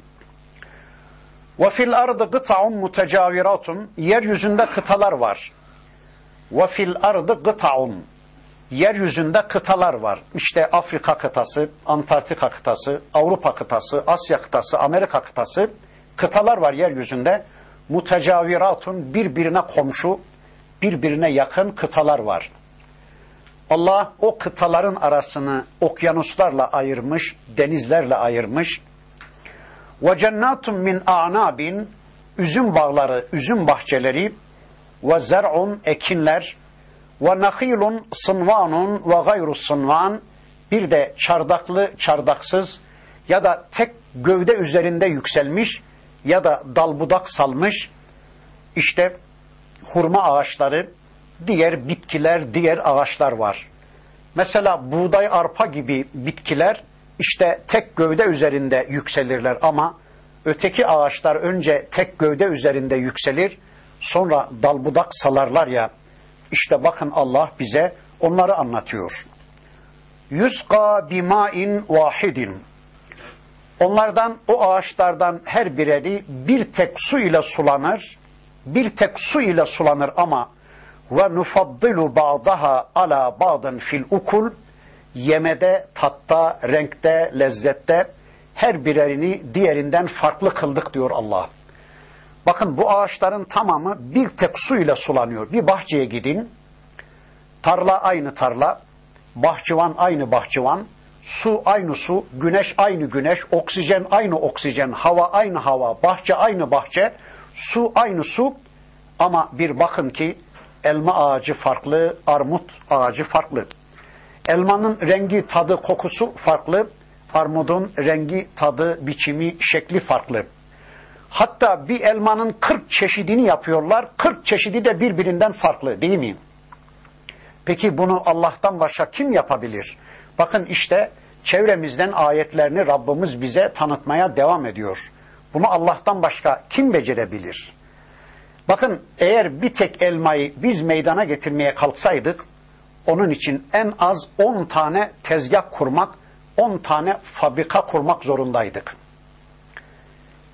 Ve fil ardı gıta'un mutecaviratun. Yeryüzünde kıtalar var. Ve fil ardı gıta'un. Yeryüzünde kıtalar var. İşte Afrika kıtası, Antarktika kıtası, Avrupa kıtası, Asya kıtası, Amerika kıtası. Kıtalar var yeryüzünde. Mutecaviratun birbirine komşu, birbirine yakın kıtalar var. Allah o kıtaların arasını okyanuslarla ayırmış, denizlerle ayırmış. Ve cennatun min a'nabin üzüm bağları, üzüm bahçeleri ve zer'un ekinler ve nahilun sınvanun ve gayru sınvan bir de çardaklı çardaksız ya da tek gövde üzerinde yükselmiş ya da dal budak salmış işte hurma ağaçları, diğer bitkiler, diğer ağaçlar var. Mesela buğday, arpa gibi bitkiler işte tek gövde üzerinde yükselirler ama öteki ağaçlar önce tek gövde üzerinde yükselir, sonra dal budak salarlar ya. İşte bakın Allah bize onları anlatıyor. Yusqa bimain vahidin. Onlardan, o ağaçlardan her bireri bir tek su ile sulanır, bir tek su ile sulanır ama ve nufaddilu ba'daha ala ba'dın fil ukul yemede, tatta, renkte, lezzette her birerini diğerinden farklı kıldık diyor Allah. Bakın bu ağaçların tamamı bir tek su ile sulanıyor. Bir bahçeye gidin, tarla aynı tarla, bahçıvan aynı bahçıvan, su aynı su, güneş aynı güneş, oksijen aynı oksijen, hava aynı hava, bahçe aynı bahçe, su aynı su ama bir bakın ki elma ağacı farklı, armut ağacı farklı. Elmanın rengi, tadı, kokusu farklı. Armudun rengi, tadı, biçimi, şekli farklı. Hatta bir elmanın 40 çeşidini yapıyorlar. 40 çeşidi de birbirinden farklı değil mi? Peki bunu Allah'tan başka kim yapabilir? Bakın işte çevremizden ayetlerini Rabbimiz bize tanıtmaya devam ediyor. Bunu Allah'tan başka kim becerebilir? Bakın eğer bir tek elmayı biz meydana getirmeye kalksaydık onun için en az 10 tane tezgah kurmak, 10 tane fabrika kurmak zorundaydık.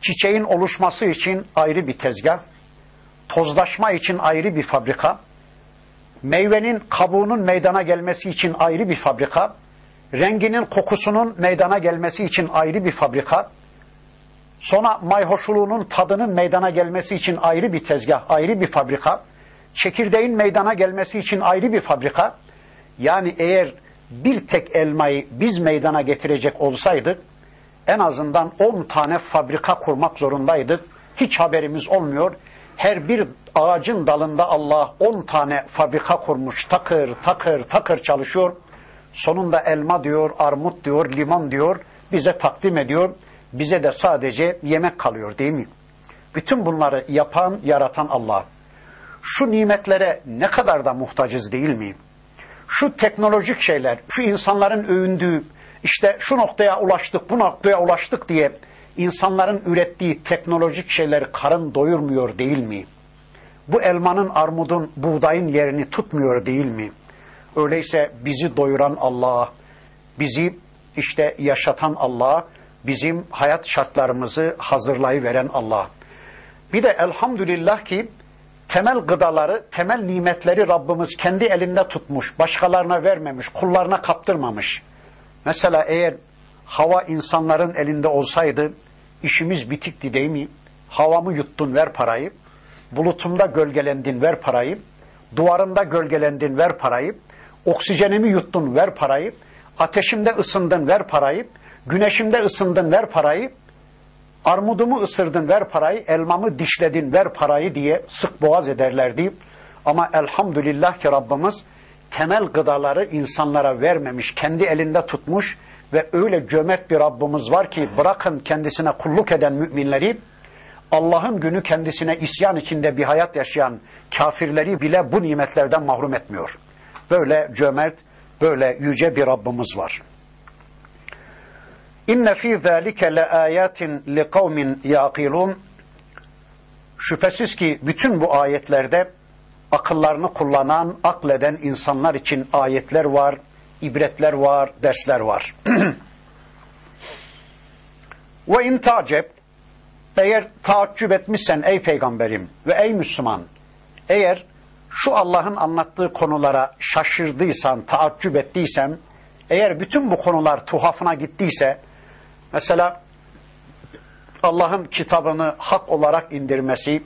Çiçeğin oluşması için ayrı bir tezgah, tozlaşma için ayrı bir fabrika, meyvenin kabuğunun meydana gelmesi için ayrı bir fabrika, renginin kokusunun meydana gelmesi için ayrı bir fabrika, sonra mayhoşluğunun tadının meydana gelmesi için ayrı bir tezgah, ayrı bir fabrika, çekirdeğin meydana gelmesi için ayrı bir fabrika, yani eğer bir tek elmayı biz meydana getirecek olsaydık, en azından 10 tane fabrika kurmak zorundaydık. Hiç haberimiz olmuyor. Her bir ağacın dalında Allah 10 tane fabrika kurmuş. Takır takır takır çalışıyor. Sonunda elma diyor, armut diyor, limon diyor. Bize takdim ediyor. Bize de sadece yemek kalıyor değil mi? Bütün bunları yapan, yaratan Allah. Şu nimetlere ne kadar da muhtacız değil mi? Şu teknolojik şeyler, şu insanların övündüğü, işte şu noktaya ulaştık, bu noktaya ulaştık diye insanların ürettiği teknolojik şeyleri karın doyurmuyor değil mi? Bu elmanın, armudun, buğdayın yerini tutmuyor değil mi? Öyleyse bizi doyuran Allah, bizi işte yaşatan Allah, bizim hayat şartlarımızı hazırlayıveren Allah. Bir de elhamdülillah ki temel gıdaları, temel nimetleri Rabbimiz kendi elinde tutmuş, başkalarına vermemiş, kullarına kaptırmamış. Mesela eğer hava insanların elinde olsaydı işimiz bitikti değil mi? Havamı yuttun ver parayı, bulutumda gölgelendin ver parayı, duvarımda gölgelendin ver parayı, oksijenimi yuttun ver parayı, ateşimde ısındın ver parayı, güneşimde ısındın ver parayı, armudumu ısırdın ver parayı, elmamı dişledin ver parayı diye sık boğaz ederlerdi. Ama elhamdülillah ki Rabbimiz temel gıdaları insanlara vermemiş, kendi elinde tutmuş ve öyle cömert bir Rabbimiz var ki bırakın kendisine kulluk eden müminleri, Allah'ın günü kendisine isyan içinde bir hayat yaşayan kafirleri bile bu nimetlerden mahrum etmiyor. Böyle cömert, böyle yüce bir Rabbimiz var. İnne fî zâlike le âyâtin li kavmin yâkilûn Şüphesiz ki bütün bu ayetlerde akıllarını kullanan, akleden insanlar için ayetler var, ibretler var, dersler var. Ve in tacep eğer taaccüp etmişsen ey peygamberim ve ey Müslüman eğer şu Allah'ın anlattığı konulara şaşırdıysan, taaccüp ettiysen eğer bütün bu konular tuhafına gittiyse mesela Allah'ın kitabını hak olarak indirmesi,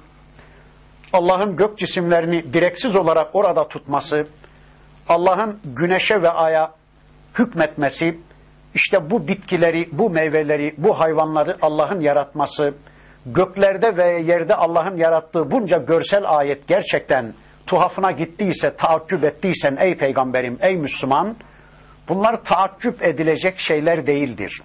Allah'ın gök cisimlerini direksiz olarak orada tutması, Allah'ın güneşe ve aya hükmetmesi, işte bu bitkileri, bu meyveleri, bu hayvanları Allah'ın yaratması, göklerde ve yerde Allah'ın yarattığı bunca görsel ayet gerçekten tuhafına gittiyse, taaccüp ettiysen ey peygamberim, ey Müslüman, bunlar taaccüp edilecek şeyler değildir.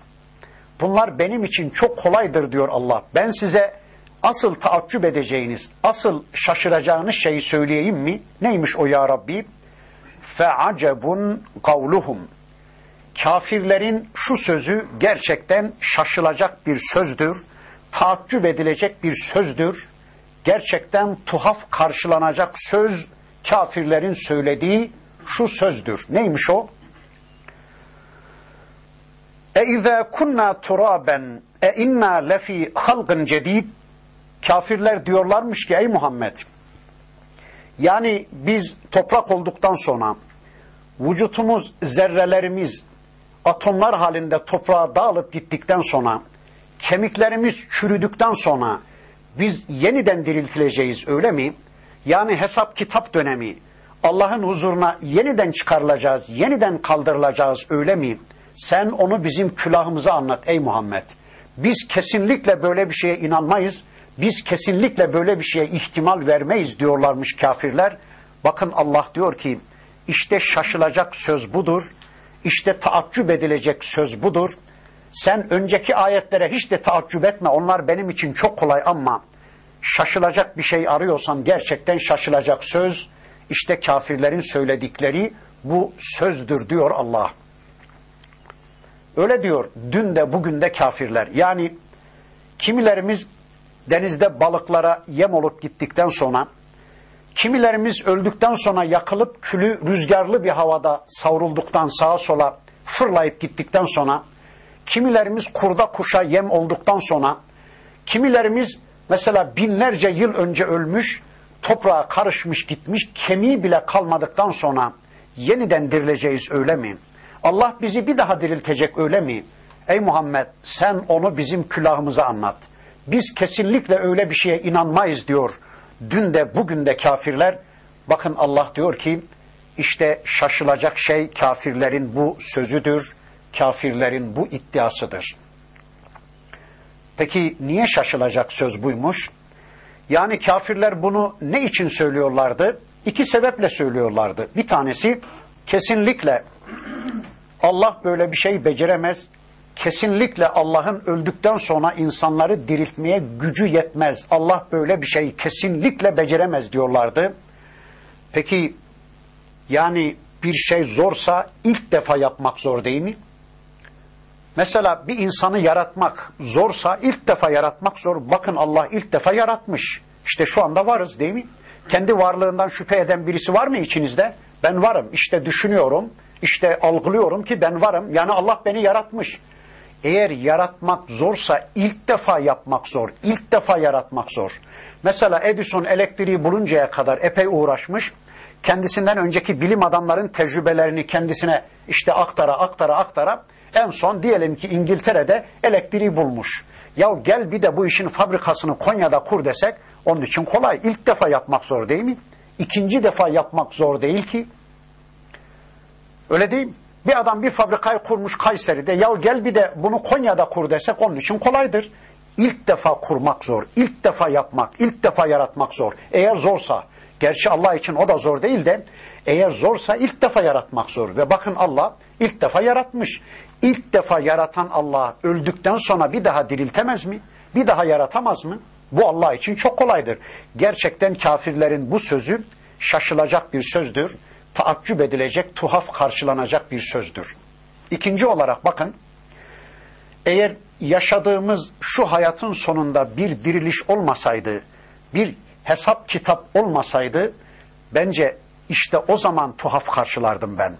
Bunlar benim için çok kolaydır diyor Allah. Ben size asıl taaccüp edeceğiniz, asıl şaşıracağınız şeyi söyleyeyim mi? Neymiş o ya Rabbi? Fe'acebun kavluhum. Kafirlerin şu sözü gerçekten şaşılacak bir sözdür. Taaccüp edilecek bir sözdür. Gerçekten tuhaf karşılanacak söz kafirlerin söylediği şu sözdür. Neymiş o? E izâ kunnâ turaben e inna lefî halgın cedid Kafirler diyorlarmış ki ey Muhammed yani biz toprak olduktan sonra vücutumuz, zerrelerimiz atomlar halinde toprağa dağılıp gittikten sonra kemiklerimiz çürüdükten sonra biz yeniden diriltileceğiz öyle mi? Yani hesap kitap dönemi Allah'ın huzuruna yeniden çıkarılacağız, yeniden kaldırılacağız öyle mi? Sen onu bizim külahımıza anlat ey Muhammed. Biz kesinlikle böyle bir şeye inanmayız. Biz kesinlikle böyle bir şeye ihtimal vermeyiz diyorlarmış kafirler. Bakın Allah diyor ki işte şaşılacak söz budur. İşte taaccüp edilecek söz budur. Sen önceki ayetlere hiç de taaccüp etme. Onlar benim için çok kolay ama şaşılacak bir şey arıyorsan gerçekten şaşılacak söz işte kafirlerin söyledikleri bu sözdür diyor Allah. Öyle diyor dün de bugün de kafirler. Yani kimilerimiz denizde balıklara yem olup gittikten sonra, kimilerimiz öldükten sonra yakılıp külü rüzgarlı bir havada savrulduktan sağa sola fırlayıp gittikten sonra, kimilerimiz kurda kuşa yem olduktan sonra, kimilerimiz mesela binlerce yıl önce ölmüş, toprağa karışmış gitmiş, kemiği bile kalmadıktan sonra yeniden dirileceğiz öyle mi? Allah bizi bir daha diriltecek öyle mi? Ey Muhammed sen onu bizim külahımıza anlat. Biz kesinlikle öyle bir şeye inanmayız diyor. Dün de bugün de kafirler. Bakın Allah diyor ki işte şaşılacak şey kafirlerin bu sözüdür. Kafirlerin bu iddiasıdır. Peki niye şaşılacak söz buymuş? Yani kafirler bunu ne için söylüyorlardı? İki sebeple söylüyorlardı. Bir tanesi kesinlikle Allah böyle bir şey beceremez. Kesinlikle Allah'ın öldükten sonra insanları diriltmeye gücü yetmez. Allah böyle bir şey kesinlikle beceremez diyorlardı. Peki yani bir şey zorsa ilk defa yapmak zor değil mi? Mesela bir insanı yaratmak zorsa ilk defa yaratmak zor. Bakın Allah ilk defa yaratmış. İşte şu anda varız değil mi? Kendi varlığından şüphe eden birisi var mı içinizde? Ben varım. İşte düşünüyorum. İşte algılıyorum ki ben varım. Yani Allah beni yaratmış. Eğer yaratmak zorsa ilk defa yapmak zor. İlk defa yaratmak zor. Mesela Edison elektriği buluncaya kadar epey uğraşmış. Kendisinden önceki bilim adamların tecrübelerini kendisine işte aktara aktara aktara en son diyelim ki İngiltere'de elektriği bulmuş. Ya gel bir de bu işin fabrikasını Konya'da kur desek onun için kolay. İlk defa yapmak zor değil mi? İkinci defa yapmak zor değil ki. Öyle değil mi? Bir adam bir fabrikayı kurmuş Kayseri'de. Ya gel bir de bunu Konya'da kur desek onun için kolaydır. İlk defa kurmak zor. ilk defa yapmak, ilk defa yaratmak zor. Eğer zorsa, gerçi Allah için o da zor değil de eğer zorsa ilk defa yaratmak zor. Ve bakın Allah ilk defa yaratmış. İlk defa yaratan Allah öldükten sonra bir daha diriltemez mi? Bir daha yaratamaz mı? Bu Allah için çok kolaydır. Gerçekten kafirlerin bu sözü şaşılacak bir sözdür. Taaccüp edilecek, tuhaf karşılanacak bir sözdür. İkinci olarak bakın, eğer yaşadığımız şu hayatın sonunda bir diriliş olmasaydı, bir hesap kitap olmasaydı, bence işte o zaman tuhaf karşılardım ben.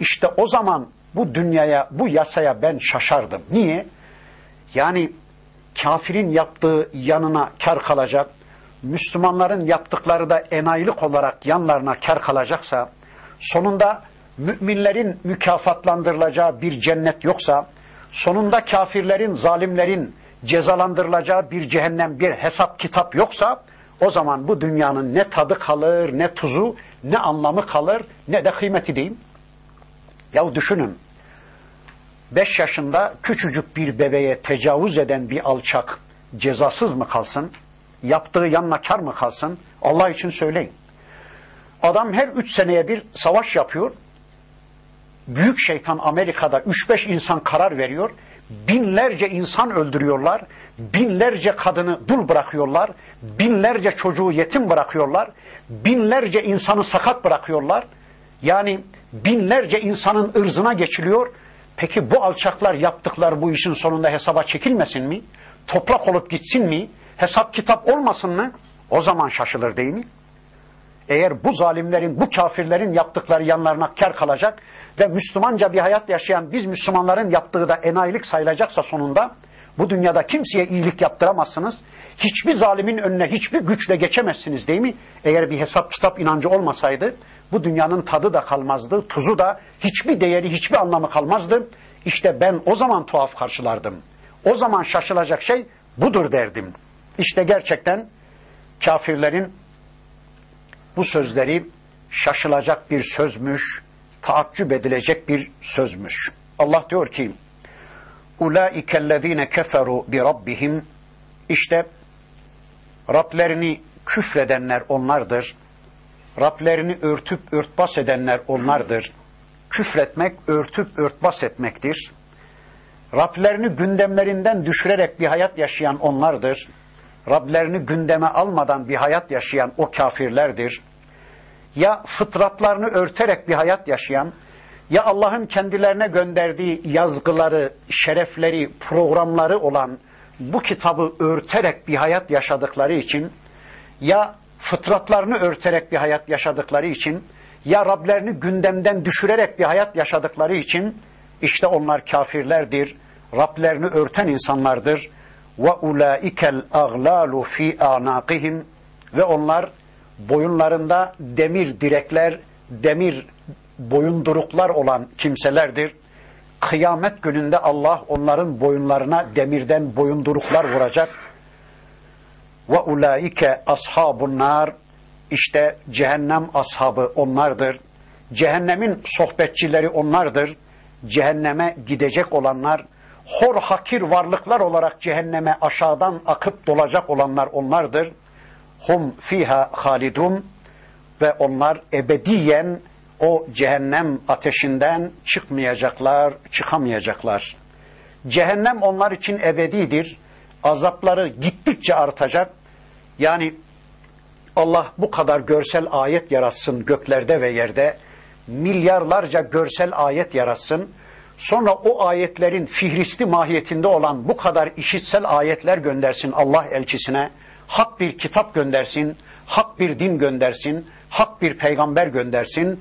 İşte o zaman bu dünyaya, bu yasaya ben şaşardım. Niye? Yani kafirin yaptığı yanına kar kalacak, Müslümanların yaptıkları da enayilik olarak yanlarına kar kalacaksa, sonunda müminlerin mükafatlandırılacağı bir cennet yoksa, sonunda kafirlerin, zalimlerin cezalandırılacağı bir cehennem, bir hesap kitap yoksa, o zaman bu dünyanın ne tadı kalır, ne tuzu, ne anlamı kalır, ne de kıymeti diyeyim. Ya düşünün, beş yaşında küçücük bir bebeğe tecavüz eden bir alçak cezasız mı kalsın? Yaptığı yanına kar mı kalsın? Allah için söyleyin. Adam her üç seneye bir savaş yapıyor. Büyük şeytan Amerika'da üç beş insan karar veriyor. Binlerce insan öldürüyorlar. Binlerce kadını dul bırakıyorlar. Binlerce çocuğu yetim bırakıyorlar. Binlerce insanı sakat bırakıyorlar. Yani binlerce insanın ırzına geçiliyor. Peki bu alçaklar yaptıkları bu işin sonunda hesaba çekilmesin mi? Toprak olup gitsin mi? Hesap kitap olmasın mı? O zaman şaşılır değil mi? Eğer bu zalimlerin, bu kafirlerin yaptıkları yanlarına kar kalacak ve Müslümanca bir hayat yaşayan biz Müslümanların yaptığı da enayilik sayılacaksa sonunda bu dünyada kimseye iyilik yaptıramazsınız. Hiçbir zalimin önüne hiçbir güçle geçemezsiniz değil mi? Eğer bir hesap kitap inancı olmasaydı bu dünyanın tadı da kalmazdı, tuzu da hiçbir değeri, hiçbir anlamı kalmazdı. İşte ben o zaman tuhaf karşılardım. O zaman şaşılacak şey budur derdim. İşte gerçekten kafirlerin bu sözleri şaşılacak bir sözmüş, taaccüp edilecek bir sözmüş. Allah diyor ki, اُولَٰئِكَ الَّذ۪ينَ كَفَرُوا بِرَبِّهِمْ İşte Rablerini küfredenler onlardır. Rablerini örtüp örtbas edenler onlardır. Küfretmek, örtüp örtbas etmektir. Rablerini gündemlerinden düşürerek bir hayat yaşayan onlardır. Rablerini gündeme almadan bir hayat yaşayan o kafirlerdir. Ya fıtratlarını örterek bir hayat yaşayan, ya Allah'ın kendilerine gönderdiği yazgıları, şerefleri, programları olan bu kitabı örterek bir hayat yaşadıkları için, ya fıtratlarını örterek bir hayat yaşadıkları için, ya Rablerini gündemden düşürerek bir hayat yaşadıkları için, işte onlar kafirlerdir, Rablerini örten insanlardır. Ve ulaikel aglalu fi anaqihim ve onlar boyunlarında demir direkler, demir boyunduruklar olan kimselerdir. Kıyamet gününde Allah onların boyunlarına demirden boyunduruklar vuracak. Ve ulaike ashabun nar işte cehennem ashabı onlardır. Cehennemin sohbetçileri onlardır. Cehenneme gidecek olanlar hor hakir varlıklar olarak cehenneme aşağıdan akıp dolacak olanlar onlardır. Hum fiha halidun ve onlar ebediyen o cehennem ateşinden çıkmayacaklar, çıkamayacaklar. Cehennem onlar için ebedidir. Azapları gittikçe artacak. Yani Allah bu kadar görsel ayet yaratsın göklerde ve yerde. Milyarlarca görsel ayet yaratsın Sonra o ayetlerin fihristi mahiyetinde olan bu kadar işitsel ayetler göndersin Allah elçisine. Hak bir kitap göndersin, hak bir din göndersin, hak bir peygamber göndersin.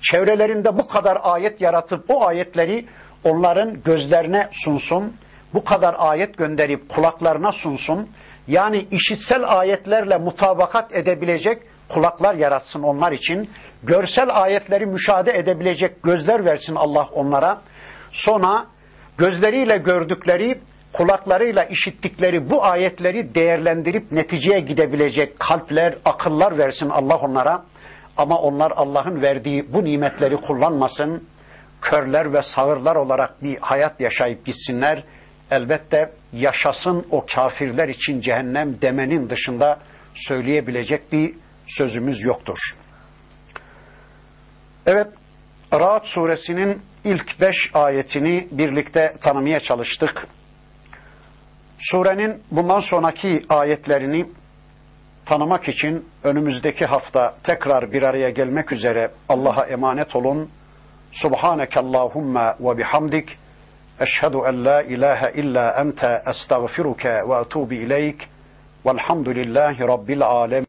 Çevrelerinde bu kadar ayet yaratıp o ayetleri onların gözlerine sunsun. bu kadar ayet gönderip kulaklarına sunsun. Yani işitsel ayetlerle mutabakat edebilecek kulaklar yaratsın onlar için. Görsel ayetleri müşahede edebilecek gözler versin Allah onlara. Sonra gözleriyle gördükleri, kulaklarıyla işittikleri bu ayetleri değerlendirip neticeye gidebilecek kalpler, akıllar versin Allah onlara. Ama onlar Allah'ın verdiği bu nimetleri kullanmasın. Körler ve sağırlar olarak bir hayat yaşayıp gitsinler. Elbette yaşasın o kafirler için cehennem demenin dışında söyleyebilecek bir sözümüz yoktur. Evet, Ra'd suresinin ilk beş ayetini birlikte tanımaya çalıştık. Surenin bundan sonraki ayetlerini tanımak için önümüzdeki hafta tekrar bir araya gelmek üzere Allah'a emanet olun. Subhaneke Allahumma ve bihamdik. Eşhedü en la ilahe illa ente estağfiruke ve etubu ileyk. Velhamdülillahi Rabbil alemin.